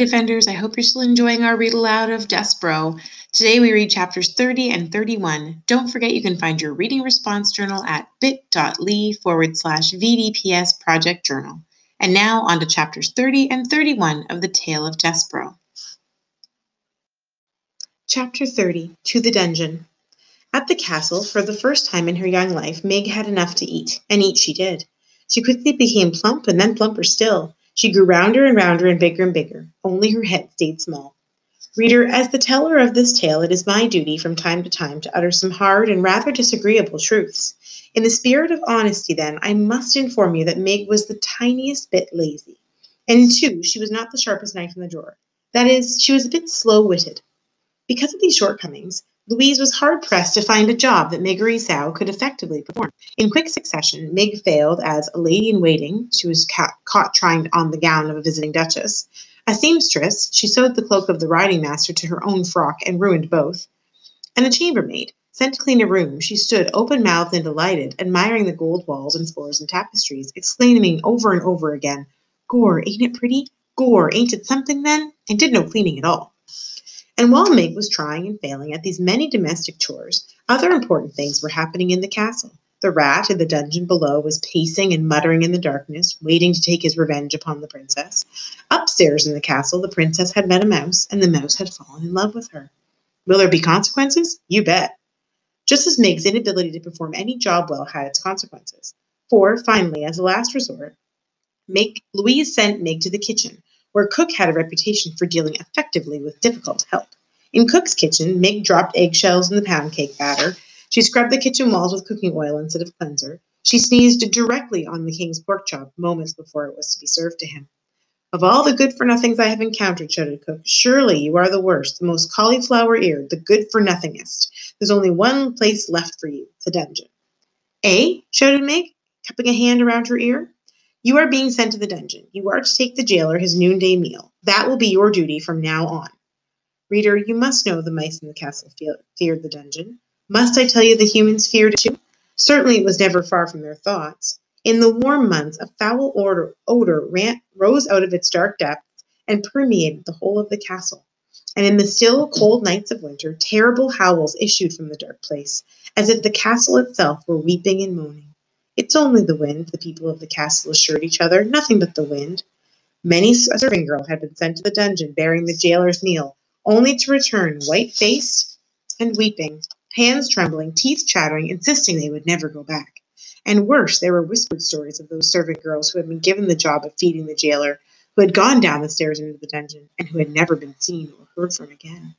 Defenders, I hope you're still enjoying our read aloud of Despereaux. Today we read chapters 30 and 31. Don't forget you can find your reading response journal at bit.ly forward slash VDPS project journal. And now on to chapters 30 and 31 of the Tale of Despereaux. Chapter 30 To the Dungeon. At the castle, for the first time in her young life, Meg had enough to eat, and eat she did. She quickly became plump and then plumper still. She grew rounder and rounder and bigger and bigger. Only her head stayed small. Reader, as the teller of this tale, it is my duty from time to time to utter some hard and rather disagreeable truths. In the spirit of honesty, then, I must inform you that Meg was the tiniest bit lazy. And two, she was not the sharpest knife in the drawer. That is, she was a bit slow witted. Because of these shortcomings, Louise was hard pressed to find a job that Miggery Sow could effectively perform. In quick succession, Meg failed as a lady in waiting. She was ca- caught trying on the gown of a visiting duchess. A seamstress, she sewed the cloak of the riding master to her own frock and ruined both. And a chambermaid, sent to clean a room, she stood open mouthed and delighted, admiring the gold walls and floors and tapestries, exclaiming over and over again, Gore, ain't it pretty? Gore, ain't it something then? And did no cleaning at all. And while Meg was trying and failing at these many domestic chores, other important things were happening in the castle. The rat in the dungeon below was pacing and muttering in the darkness, waiting to take his revenge upon the princess. Upstairs in the castle, the princess had met a mouse, and the mouse had fallen in love with her. Will there be consequences? You bet. Just as Meg's inability to perform any job well had its consequences. For, finally, as a last resort, Meg, Louise sent Meg to the kitchen, where Cook had a reputation for dealing effectively with difficult help. In Cook's kitchen, Meg dropped eggshells in the pound cake batter. She scrubbed the kitchen walls with cooking oil instead of cleanser. She sneezed directly on the king's pork chop moments before it was to be served to him. Of all the good for nothings I have encountered, shouted Cook, surely you are the worst, the most cauliflower eared, the good for nothingest. There's only one place left for you the dungeon. Eh? shouted Meg, cupping a hand around her ear. You are being sent to the dungeon. You are to take the jailer his noonday meal. That will be your duty from now on. Reader, you must know the mice in the castle feared the dungeon. Must I tell you the humans feared it too? Certainly it was never far from their thoughts. In the warm months, a foul odor, odor ran, rose out of its dark depths and permeated the whole of the castle. And in the still, cold nights of winter, terrible howls issued from the dark place, as if the castle itself were weeping and moaning. It's only the wind, the people of the castle assured each other, nothing but the wind. Many a serving girl had been sent to the dungeon bearing the jailer's meal, only to return white faced and weeping, hands trembling, teeth chattering, insisting they would never go back. And worse, there were whispered stories of those servant girls who had been given the job of feeding the jailer, who had gone down the stairs into the dungeon, and who had never been seen or heard from again.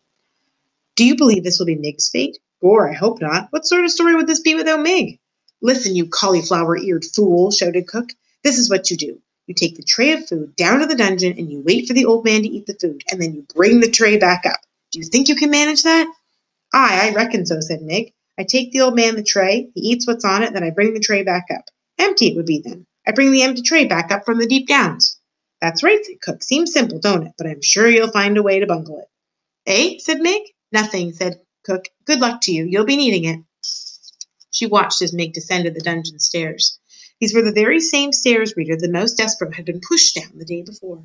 Do you believe this will be Meg's fate? Or I hope not. What sort of story would this be without Meg? Listen, you cauliflower eared fool, shouted Cook. This is what you do. You take the tray of food down to the dungeon and you wait for the old man to eat the food, and then you bring the tray back up. Do you think you can manage that? Aye, I reckon so, said Meg. I take the old man the tray, he eats what's on it, then I bring the tray back up. Empty it would be then. I bring the empty tray back up from the deep downs. That's right, said Cook. Seems simple, don't it? But I'm sure you'll find a way to bungle it. Eh? said Meg. Nothing, said Cook. Good luck to you. You'll be needing it. She watched as Meg descended the dungeon stairs. These were the very same stairs, reader, the mouse Despereaux had been pushed down the day before.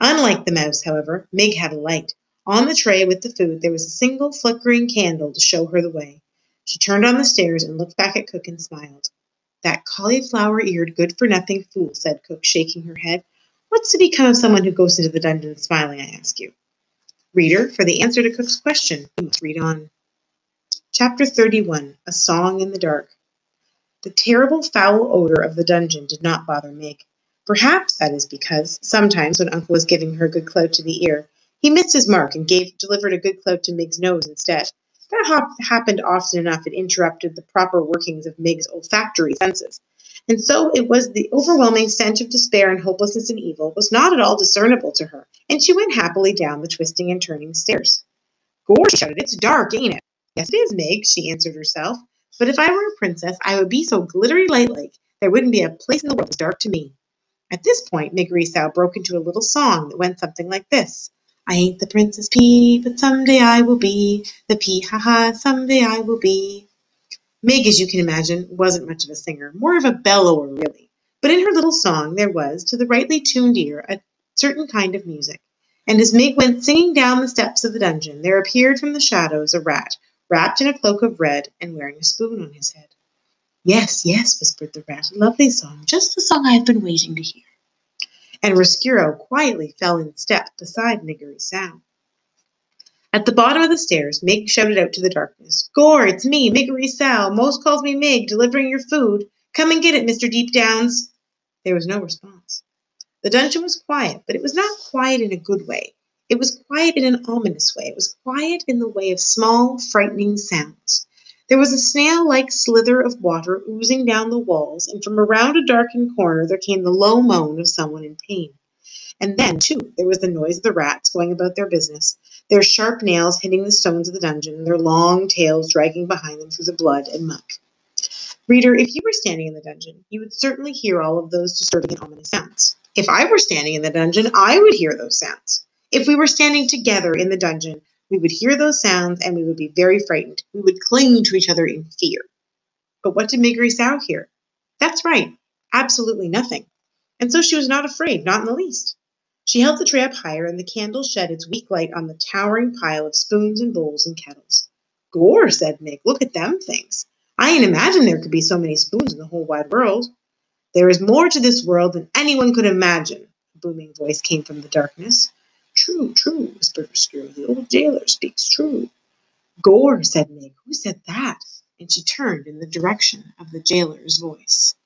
Unlike the mouse, however, Meg had a light. On the tray with the food there was a single flickering candle to show her the way. She turned on the stairs and looked back at Cook and smiled. That cauliflower eared, good for nothing fool, said Cook, shaking her head. What's to become of someone who goes into the dungeon smiling, I ask you? Reader, for the answer to Cook's question, you must read on. Chapter 31 A Song in the Dark The terrible foul odor of the dungeon did not bother Meg. Perhaps that is because, sometimes when Uncle was giving her a good clout to the ear, he missed his mark and gave delivered a good clout to Meg's nose instead. That hop happened often enough it interrupted the proper workings of Meg's olfactory senses. And so it was the overwhelming stench of despair and hopelessness and evil was not at all discernible to her, and she went happily down the twisting and turning stairs. Gore, she shouted, it's dark, ain't it? Yes, it is, Meg, she answered herself. But if I were a princess, I would be so glittery light like there wouldn't be a place in the world as dark to me. At this point, Miggery Sow broke into a little song that went something like this. I ain't the Princess Pea, but someday I will be. The Pea, ha ha, someday I will be. Meg, as you can imagine, wasn't much of a singer, more of a bellower, really. But in her little song there was, to the rightly tuned ear, a certain kind of music. And as Mig went singing down the steps of the dungeon, there appeared from the shadows a rat, wrapped in a cloak of red and wearing a spoon on his head. Yes, yes, whispered the rat, a lovely song, just the song I have been waiting to hear. And Roscuro quietly fell in step beside Miggery Sow. At the bottom of the stairs, Mig shouted out to the darkness, Gore, it's me, Miggery Sow. Most calls me Mig, delivering your food. Come and get it, Mr. Deep Downs. There was no response. The dungeon was quiet, but it was not quiet in a good way. It was quiet in an ominous way. It was quiet in the way of small, frightening sounds. There was a snail like slither of water oozing down the walls, and from around a darkened corner there came the low moan of someone in pain. And then, too, there was the noise of the rats going about their business, their sharp nails hitting the stones of the dungeon, their long tails dragging behind them through the blood and muck. Reader, if you were standing in the dungeon, you would certainly hear all of those disturbing and ominous sounds. If I were standing in the dungeon, I would hear those sounds. If we were standing together in the dungeon, we would hear those sounds and we would be very frightened. We would cling to each other in fear. But what did Miggery Sow hear? That's right, absolutely nothing. And so she was not afraid, not in the least. She held the tray up higher, and the candle shed its weak light on the towering pile of spoons and bowls and kettles. Gore, said Mig, look at them things. I ain't imagined there could be so many spoons in the whole wide world. There is more to this world than anyone could imagine, a booming voice came from the darkness. True, true, whispered Roscuro. The old jailer speaks true. Gore, said Mig. Who said that? And she turned in the direction of the jailer's voice.